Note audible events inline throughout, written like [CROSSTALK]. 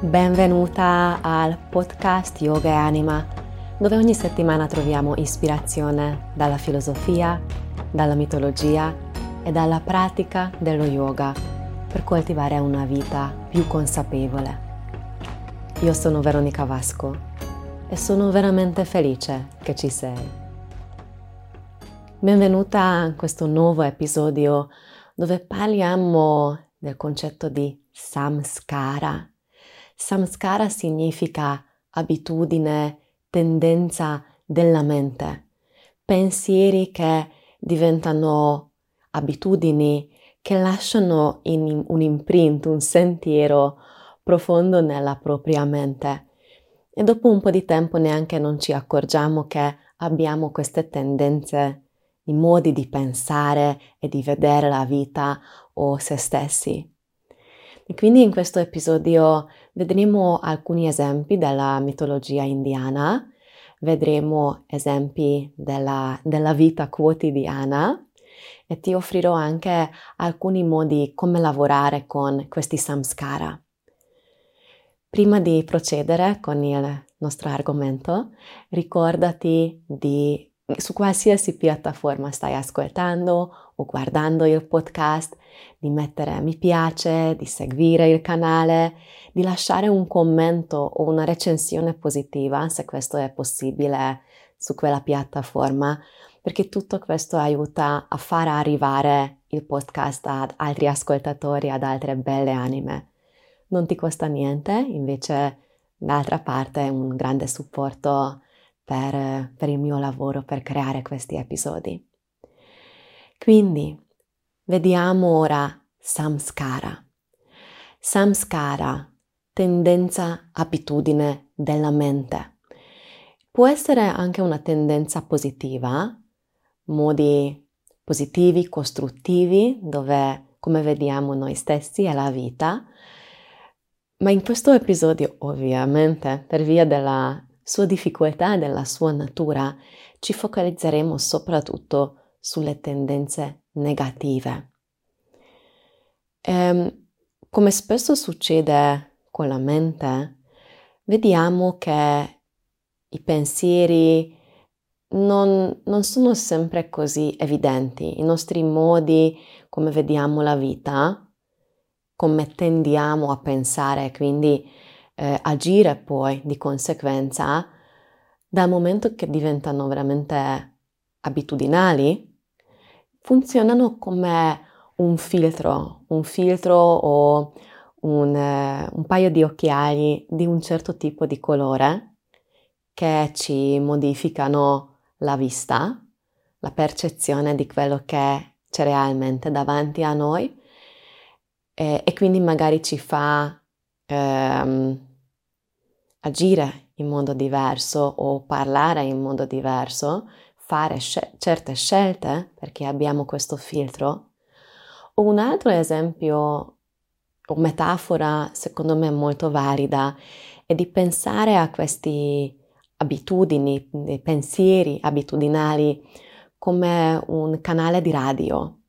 Benvenuta al podcast Yoga e Anima, dove ogni settimana troviamo ispirazione dalla filosofia, dalla mitologia e dalla pratica dello yoga per coltivare una vita più consapevole. Io sono Veronica Vasco e sono veramente felice che ci sei. Benvenuta a questo nuovo episodio dove parliamo del concetto di samskara Samskara significa abitudine, tendenza della mente, pensieri che diventano abitudini che lasciano in un imprint, un sentiero profondo nella propria mente. E dopo un po' di tempo neanche non ci accorgiamo che abbiamo queste tendenze, i modi di pensare e di vedere la vita o se stessi. E quindi in questo episodio vedremo alcuni esempi della mitologia indiana, vedremo esempi della, della vita quotidiana e ti offrirò anche alcuni modi come lavorare con questi samskara. Prima di procedere con il nostro argomento, ricordati di su qualsiasi piattaforma stai ascoltando o guardando il podcast, di mettere mi piace, di seguire il canale, di lasciare un commento o una recensione positiva se questo è possibile su quella piattaforma, perché tutto questo aiuta a far arrivare il podcast ad altri ascoltatori, ad altre belle anime. Non ti costa niente, invece d'altra parte è un grande supporto per, per il mio lavoro, per creare questi episodi. Quindi vediamo ora samskara. Samskara, tendenza, abitudine della mente. Può essere anche una tendenza positiva, modi positivi, costruttivi, dove, come vediamo noi stessi, è la vita. Ma in questo episodio, ovviamente, per via della sua difficoltà e della sua natura, ci focalizzeremo soprattutto sulle tendenze negative. E, ehm, come spesso succede con la mente, vediamo che i pensieri non, non, sono sempre così evidenti, i nostri modi come vediamo la vita, come tendiamo a pensare, quindi eh, agire poi di conseguenza, dal momento che diventano veramente abitudinali, funzionano come un filtro, un filtro o un, eh, un paio di occhiali di un certo tipo di colore che ci modificano la vista, la percezione di quello che c'è realmente davanti a noi e, e quindi magari ci fa ehm, agire in modo diverso o parlare in modo diverso, fare sc- certe scelte perché abbiamo questo filtro. O un altro esempio o metafora secondo me molto valida è di pensare a queste abitudini, pensieri abitudinali come un canale di radio,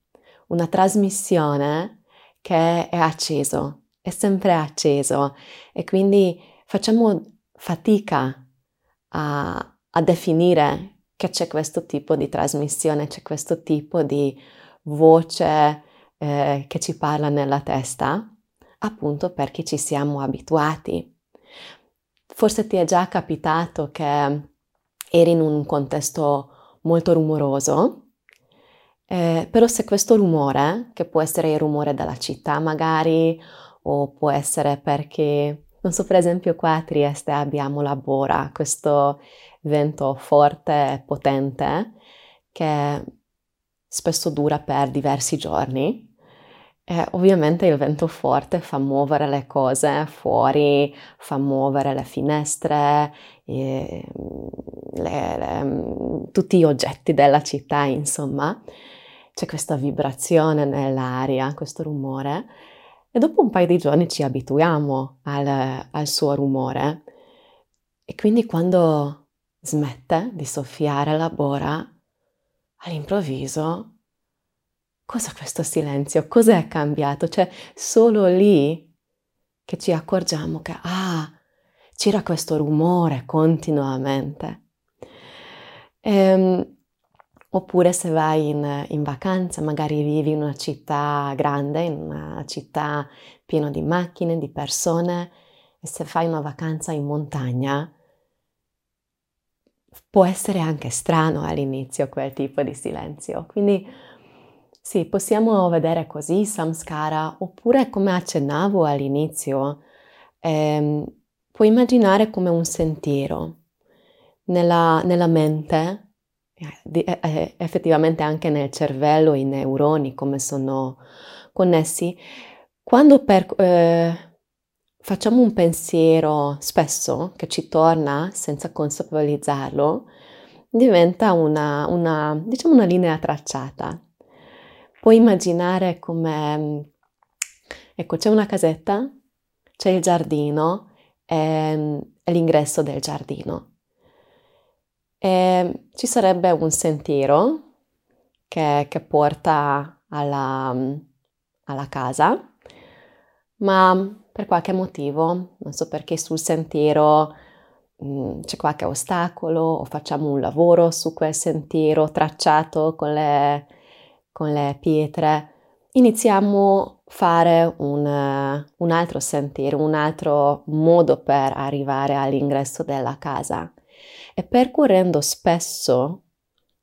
una trasmissione che è acceso, è sempre acceso e quindi facciamo fatica a, a definire che c'è questo tipo di trasmissione, c'è questo tipo di voce eh, che ci parla nella testa, appunto perché ci siamo abituati. Forse ti è già capitato che eri in un contesto molto rumoroso, eh, però se questo rumore, che può essere il rumore della città magari, o può essere perché non so, per esempio qua a Trieste abbiamo la Bora, questo vento forte e potente che spesso dura per diversi giorni. E ovviamente il vento forte fa muovere le cose fuori, fa muovere le finestre, le, le, tutti gli oggetti della città, insomma. C'è questa vibrazione nell'aria, questo rumore e dopo un paio di giorni ci abituiamo al, al suo rumore e quindi quando smette di soffiare la bora, all'improvviso, cos'è questo silenzio? Cos'è cambiato? Cioè, solo lì che ci accorgiamo che ah, c'era questo rumore continuamente. Ehm, oppure se vai in, in, vacanza, magari vivi in una città grande, in una città piena di macchine, di persone, e se fai una vacanza in montagna, può essere anche strano all'inizio quel tipo di silenzio. Quindi sì, possiamo vedere così samskara, oppure come accennavo all'inizio, ehm, puoi immaginare come un sentiero nella, nella mente, effettivamente anche nel cervello, i neuroni, come sono connessi. Quando per, eh, facciamo un pensiero spesso che ci torna senza consapevolizzarlo, diventa una, una, diciamo una linea tracciata. Puoi immaginare come, ecco, c'è una casetta, c'è il giardino e, e l'ingresso del giardino. E ci sarebbe un sentiero che, che porta alla, alla casa, ma per qualche motivo, non so perché sul sentiero mm, c'è qualche ostacolo o facciamo un lavoro su quel sentiero tracciato con le, con le pietre, iniziamo a fare un, un altro sentiero, un altro modo per arrivare all'ingresso della casa. E percorrendo spesso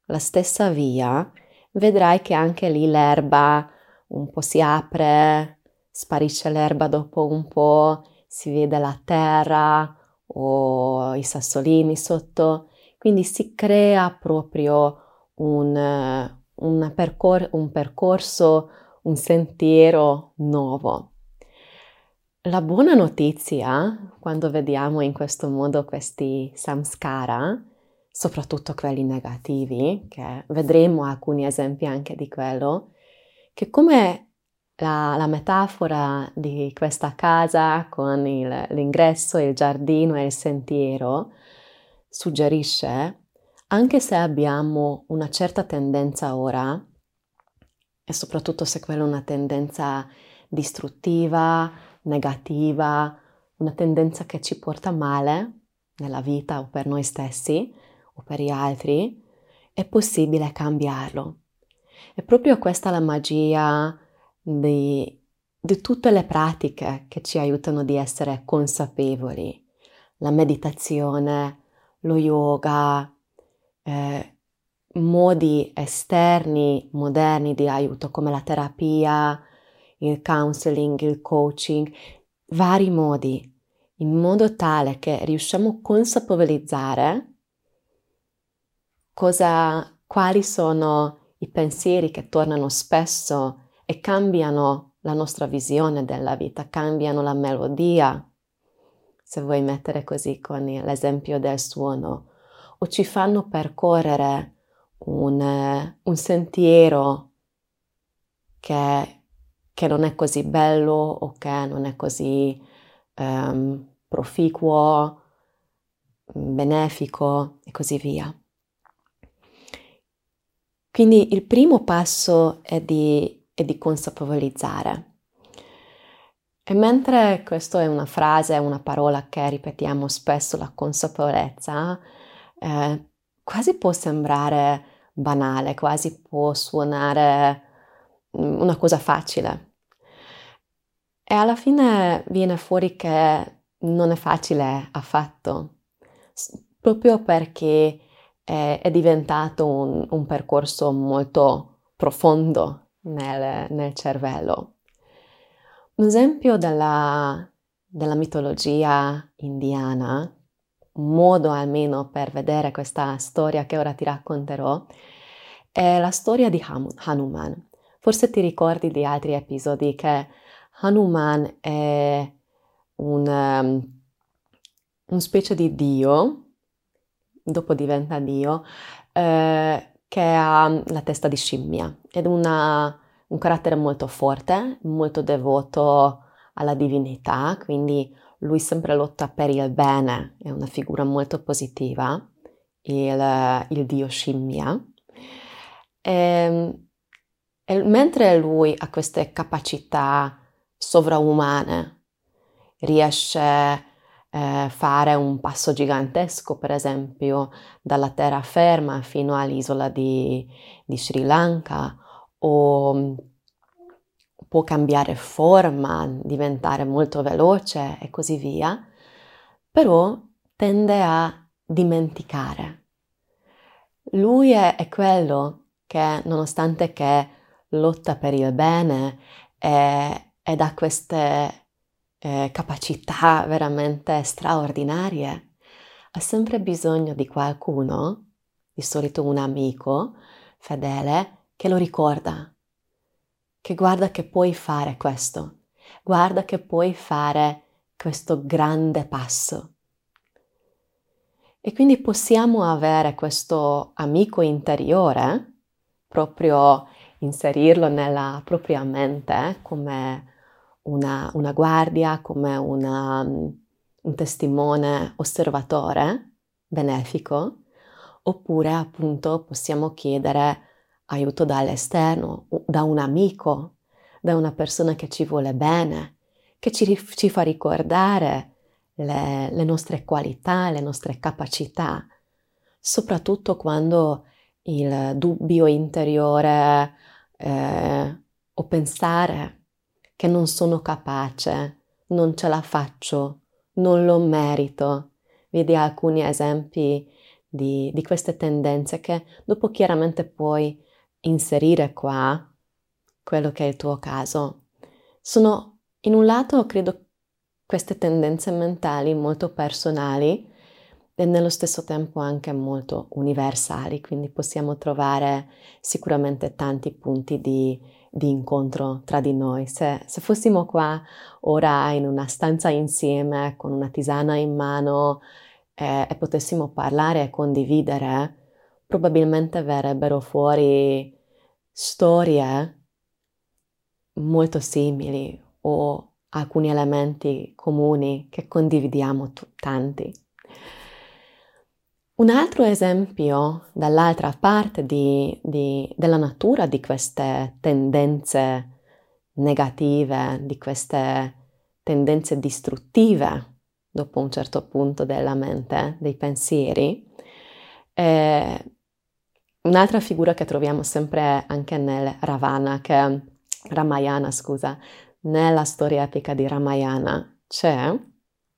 la stessa via, vedrai che anche lì l'erba un po' si apre, sparisce l'erba dopo un po', si vede la terra o i sassolini sotto, quindi si crea proprio un, un, percor- un percorso, un sentiero nuovo. La buona notizia, quando vediamo in questo modo questi samskara, soprattutto quelli negativi, che vedremo alcuni esempi anche di quello, che come la, la metafora di questa casa con il, l'ingresso, il giardino e il sentiero suggerisce, anche se abbiamo una certa tendenza ora, e soprattutto se quella è una tendenza distruttiva, negativa, una tendenza che ci porta male nella vita o per noi stessi o per gli altri, è possibile cambiarlo. È proprio questa la magia di, di tutte le pratiche che ci aiutano di essere consapevoli. La meditazione, lo yoga, eh, modi esterni, moderni di aiuto come la terapia, il counseling, il coaching, vari modi, in modo tale che riusciamo a consapevolizzare cosa, quali sono i pensieri che tornano spesso e cambiano la nostra visione della vita, cambiano la melodia, se vuoi mettere così con l'esempio del suono, o ci fanno percorrere un, un sentiero che che non è così bello o che non è così um, proficuo, benefico e così via. Quindi il primo passo è di, è di consapevolizzare. E mentre questa è una frase, una parola che ripetiamo spesso, la consapevolezza, eh, quasi può sembrare banale, quasi può suonare mm, una cosa facile. E alla fine viene fuori che non è facile affatto, proprio perché è, è diventato un, un, percorso molto profondo nel, nel cervello. Un esempio della, della mitologia indiana, un modo almeno per vedere questa storia che ora ti racconterò, è la storia di Hanuman. Forse ti ricordi di altri episodi che Hanuman è un, um, un specie di dio, dopo diventa dio, eh, che ha la testa di scimmia ed una, un carattere molto forte, molto devoto alla divinità, quindi lui sempre lotta per il bene, è una figura molto positiva, il, il dio scimmia. E, ehm, e mentre lui ha queste capacità sovraumane. riesce a eh, fare un passo gigantesco, per esempio, dalla terraferma fino all'isola di, di Sri Lanka o mm, può cambiare forma, diventare molto veloce e così via, però tende a dimenticare. Lui è, è quello che, nonostante che lotta per il bene e, ed ha queste eh, capacità veramente straordinarie, ha sempre bisogno di qualcuno, di solito un amico fedele, che lo ricorda, che guarda che puoi fare questo, guarda che puoi fare questo grande passo. E quindi possiamo avere questo amico interiore, proprio inserirlo nella propria mente come una, una guardia, come una, un testimone osservatore benefico, oppure appunto possiamo chiedere aiuto dall'esterno, da un amico, da una persona che ci vuole bene, che ci, ci fa ricordare le, le, nostre qualità, le nostre capacità, soprattutto quando il dubbio interiore eh, o pensare che non sono capace, non ce la faccio, non lo merito. Vedi alcuni esempi di, di queste tendenze che dopo chiaramente puoi inserire qua quello che è il tuo caso. Sono in un lato credo queste tendenze mentali molto personali e nello stesso tempo anche molto universali, quindi possiamo trovare sicuramente tanti punti di, di incontro tra di noi. Se, se, fossimo qua ora in una stanza insieme con una tisana in mano eh, e potessimo parlare e condividere, probabilmente verrebbero fuori storie molto simili o alcuni elementi comuni che condividiamo t- tanti. Un altro esempio dall'altra parte di, di, della natura di queste tendenze negative, di queste tendenze distruttive dopo un certo punto della mente, dei pensieri, è un'altra figura che troviamo sempre anche nel Ravana, che Ramayana, scusa, nella storia epica di Ramayana c'è,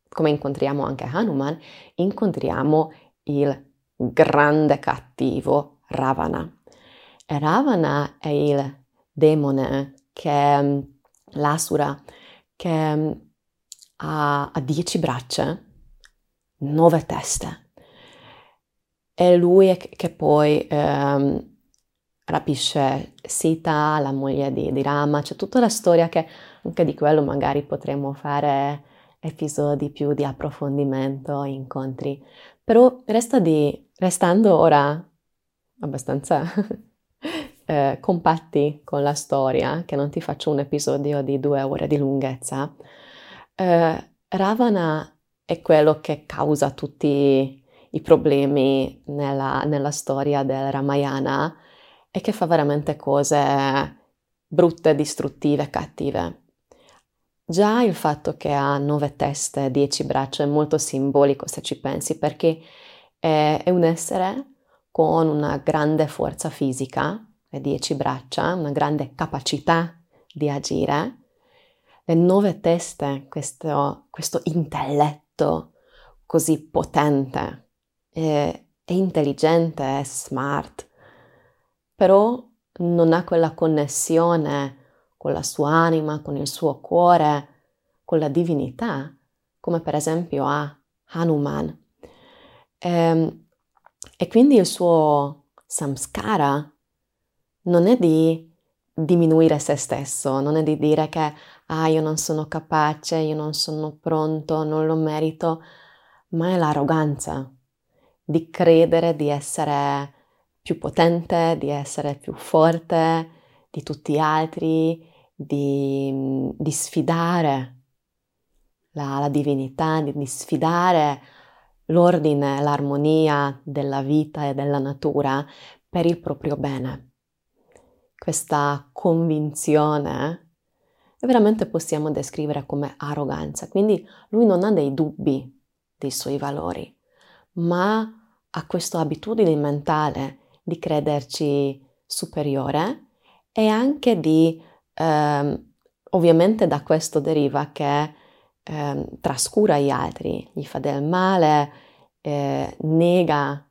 come incontriamo anche Hanuman, incontriamo il grande cattivo Ravana. E Ravana è il demone che mm, l'asura che mm, ha, ha dieci braccia, nove teste. È lui che poi ehm, rapisce Sita, la moglie di, di Rama, c'è tutta la storia che anche di quello magari potremmo fare episodi più di approfondimento, incontri. Però resta di, restando ora abbastanza [LAUGHS] eh, compatti con la storia, che non ti faccio un episodio di due ore di lunghezza, eh, Ravana è quello che causa tutti i problemi nella, nella storia del Ramayana e che fa veramente cose brutte, distruttive, cattive. Già il fatto che ha nove teste dieci braccia è molto simbolico se ci pensi, perché è, è un essere con una grande forza fisica, le dieci braccia, una grande capacità di agire, le nove teste, questo, questo intelletto così potente, è, è intelligente, è smart, però non ha quella connessione con la sua anima, con il suo cuore, con la divinità, come per esempio ha Hanuman. E, ehm, e quindi il suo samskara non è di diminuire se stesso, non è di dire che ah, io non sono capace, io non sono pronto, non lo merito, ma è l'arroganza di credere di essere più potente, di essere più forte di tutti gli altri, di, di sfidare la, la divinità, di, di sfidare l'ordine, l'armonia della vita e della natura per il proprio bene. Questa convinzione veramente possiamo descrivere come arroganza. Quindi lui non ha dei dubbi dei suoi valori, ma ha questa abitudine mentale di crederci superiore e anche di, eh, ovviamente da questo deriva che eh, trascura gli altri, gli fa del male, eh, nega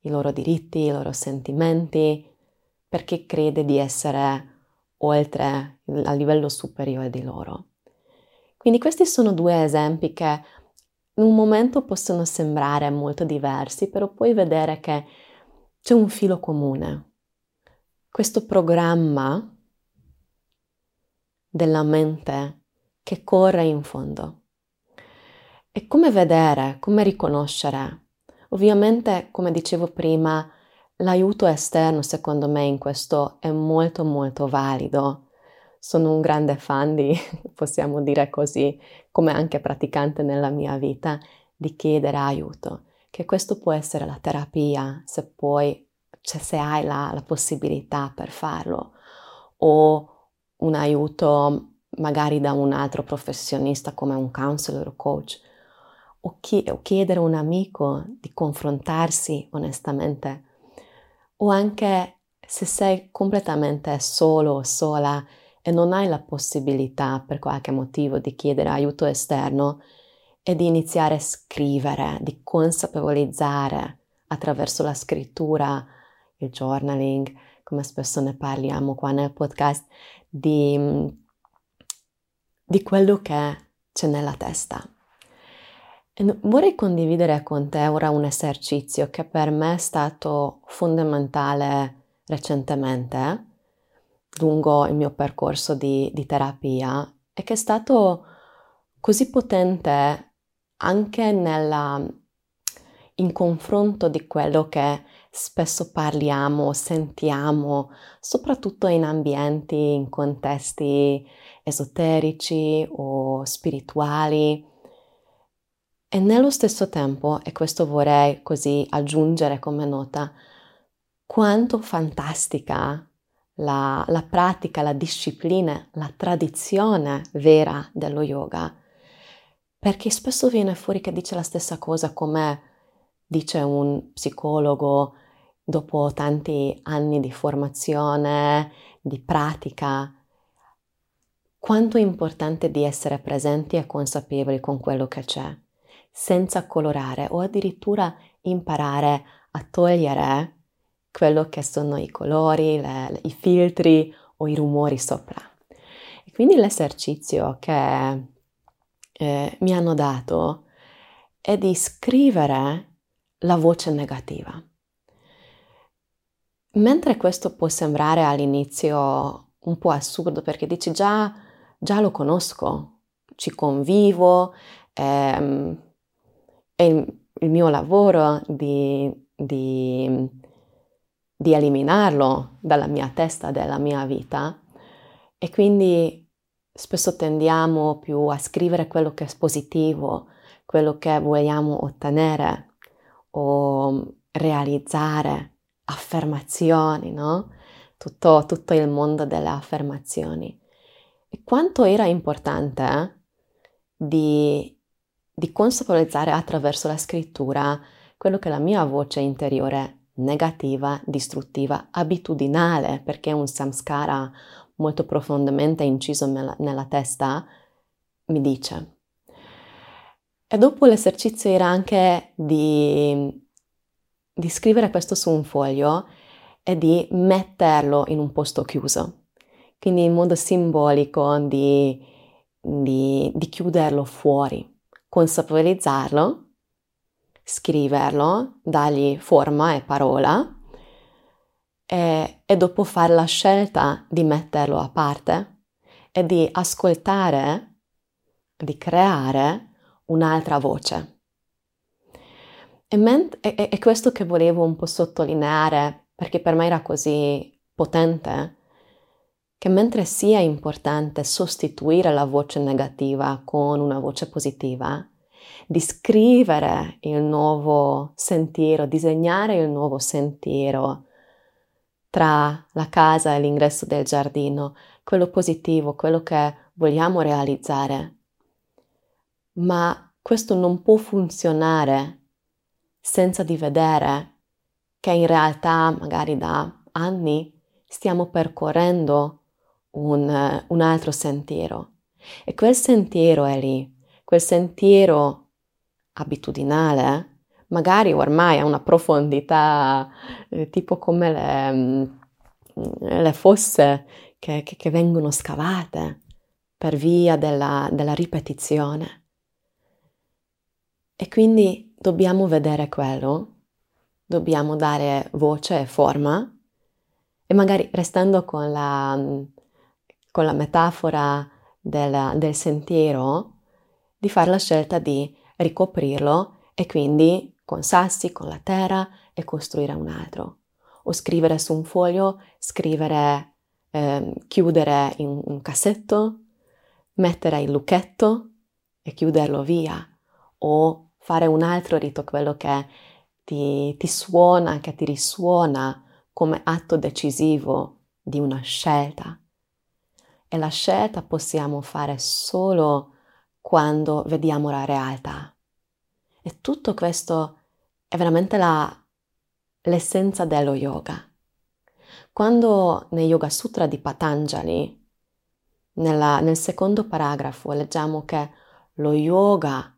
i loro diritti, i loro sentimenti, perché crede di essere oltre a livello superiore di loro. Quindi questi sono due esempi che in un momento possono sembrare molto diversi, però puoi vedere che c'è un filo comune. Questo programma della mente che corre in fondo. E come vedere, come riconoscere? Ovviamente, come dicevo prima, l'aiuto esterno secondo me in questo è molto molto valido. Sono un grande fan di, [LAUGHS] possiamo dire così, come anche praticante nella mia vita, di chiedere aiuto, che questo può essere la terapia se puoi, cioè se hai la, la possibilità per farlo, o un aiuto magari da un altro professionista come un counselor o coach, o, chi, o chiedere a un amico di confrontarsi onestamente, o anche se sei completamente solo o sola e non hai la possibilità per qualche motivo di chiedere aiuto esterno e di iniziare a scrivere, di consapevolizzare attraverso la scrittura, il journaling, come spesso ne parliamo qua nel podcast, di, di quello che c'è nella testa. Vorrei condividere con te ora un esercizio che per me è stato fondamentale recentemente lungo il mio percorso di, di terapia e che è stato così potente anche nella, in confronto di quello che spesso parliamo, sentiamo, soprattutto in ambienti, in contesti esoterici o spirituali. E nello stesso tempo, e questo vorrei così aggiungere come nota, quanto fantastica la, la pratica, la disciplina, la tradizione vera dello yoga. Perché spesso viene fuori che dice la stessa cosa come dice un psicologo dopo tanti anni di formazione, di pratica, quanto è importante di essere presenti e consapevoli con quello che c'è, senza colorare o addirittura imparare a togliere quello che sono i colori, le, i filtri o i rumori sopra. E quindi l'esercizio che eh, mi hanno dato è di scrivere la voce negativa. Mentre questo può sembrare all'inizio un po' assurdo perché dici già, già lo conosco, ci convivo, ehm, è il, il mio lavoro di, di di eliminarlo dalla mia testa, dalla mia vita e quindi spesso tendiamo più a scrivere quello che è positivo, quello che vogliamo ottenere o realizzare, affermazioni, no? Tutto, tutto il mondo delle affermazioni. E quanto era importante eh, di, di consapevolizzare attraverso la scrittura quello che la mia voce interiore negativa, distruttiva, abitudinale, perché è un samskara molto profondamente inciso nella, nella testa, mi dice. E dopo l'esercizio era anche di, di scrivere questo su un foglio e di metterlo in un posto chiuso, quindi in modo simbolico di, di, di chiuderlo fuori, consapevolizzarlo scriverlo, dargli forma e parola e, e dopo fare la scelta di metterlo a parte e di ascoltare, di creare un'altra voce. E, ment- è, è questo che volevo un po' sottolineare perché per me era così potente che mentre sia importante sostituire la voce negativa con una voce positiva, di scrivere il nuovo sentiero, disegnare il nuovo sentiero tra la casa e l'ingresso del giardino, quello positivo, quello che vogliamo realizzare. Ma questo non può funzionare senza di vedere che in realtà magari da anni stiamo percorrendo un, un altro sentiero. E quel sentiero è lì, quel sentiero abitudinale, magari ormai ha una profondità eh, tipo come le, mm, le fosse che, che, che, vengono scavate per via della, della ripetizione. E quindi dobbiamo vedere quello, dobbiamo dare voce e forma e magari restando con la, con la metafora del, del sentiero, di fare la scelta di ricoprirlo e quindi con sassi, con la terra e costruire un altro. O scrivere su un foglio, scrivere, eh, chiudere in un cassetto, mettere il lucchetto e chiuderlo via. O fare un altro rito, quello che ti, ti suona, che ti risuona come atto decisivo di una scelta. E la scelta possiamo fare solo quando vediamo la realtà. E tutto questo è veramente la, l'essenza dello yoga. Quando nel Yoga Sutra di Patanjali, nella, nel secondo paragrafo, leggiamo che lo yoga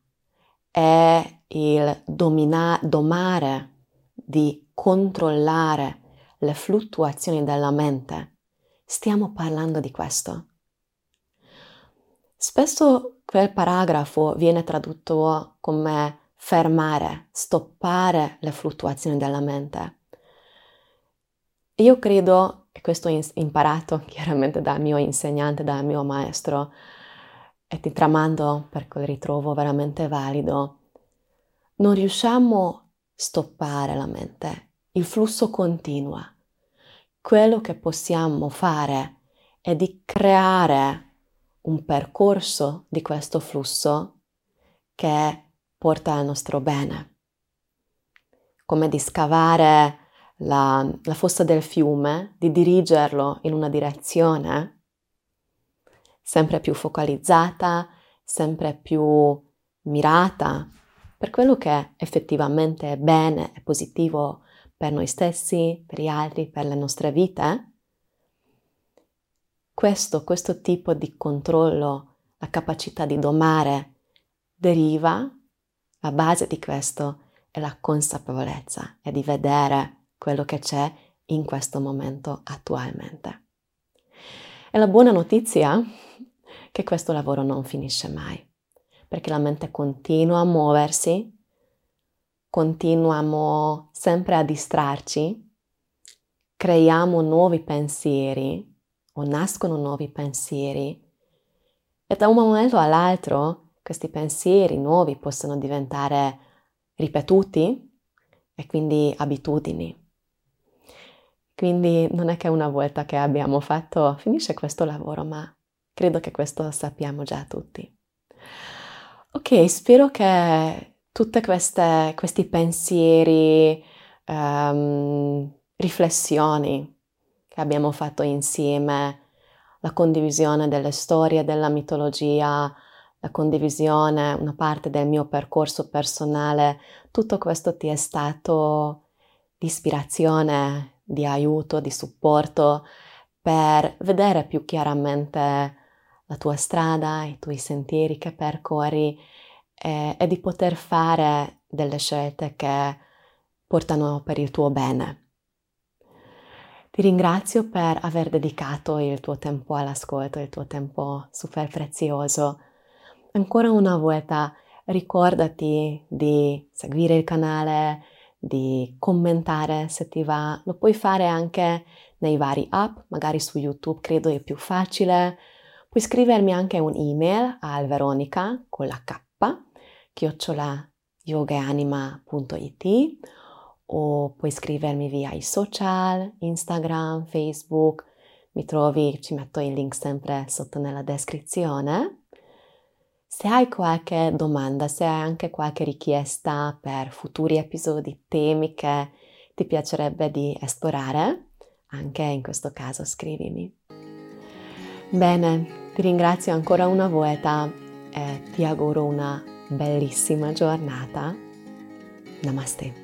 è il domina, domare di controllare le fluttuazioni della mente, stiamo parlando di questo. Spesso quel paragrafo viene tradotto come fermare, stoppare le fluttuazioni della mente. Io credo, e questo ho imparato chiaramente dal mio insegnante, dal mio maestro, e ti tramando perché lo ritrovo veramente valido, non riusciamo a stoppare la mente, il flusso continua. Quello che possiamo fare è di creare un percorso di questo flusso che porta al nostro bene. Come di scavare la, la fossa del fiume, di dirigerlo in una direzione sempre più focalizzata, sempre più mirata per quello che effettivamente è bene e positivo per noi stessi, per gli altri, per le nostre vite questo, questo tipo di controllo, la capacità di domare, deriva, la base di questo è la consapevolezza e di vedere quello che c'è in questo momento attualmente. E la buona notizia è che questo lavoro non finisce mai, perché la mente continua a muoversi, continuiamo sempre a distrarci, creiamo nuovi pensieri o nascono nuovi pensieri e da un momento all'altro questi pensieri nuovi possono diventare ripetuti e quindi abitudini. Quindi non è che una volta che abbiamo fatto finisce questo lavoro, ma credo che questo sappiamo già tutti. Ok, spero che tutti questi pensieri, um, riflessioni che abbiamo fatto insieme, la condivisione delle storie della mitologia, la condivisione, una parte del mio percorso personale, tutto questo ti è stato di ispirazione, di aiuto, di supporto per vedere più chiaramente la tua strada, i tuoi sentieri che percorri e, e di poter fare delle scelte che portano per il tuo bene. Ti ringrazio per aver dedicato il tuo tempo all'ascolto, il tuo tempo super prezioso. Ancora una volta ricordati di seguire il canale, di commentare se ti va. Lo puoi fare anche nei vari app, magari su YouTube credo è più facile. Puoi scrivermi anche un'email al Veronica con la K, chiocciola yogaanima.it o puoi scrivermi via i social, Instagram, Facebook, mi trovi, ci metto i link sempre sotto nella descrizione. Se hai qualche domanda, se hai anche qualche richiesta per futuri episodi, temi che ti piacerebbe di esplorare, anche in questo caso scrivimi. Bene, Ti ringrazio ancora una volta e ti auguro una bellissima giornata. Namaste.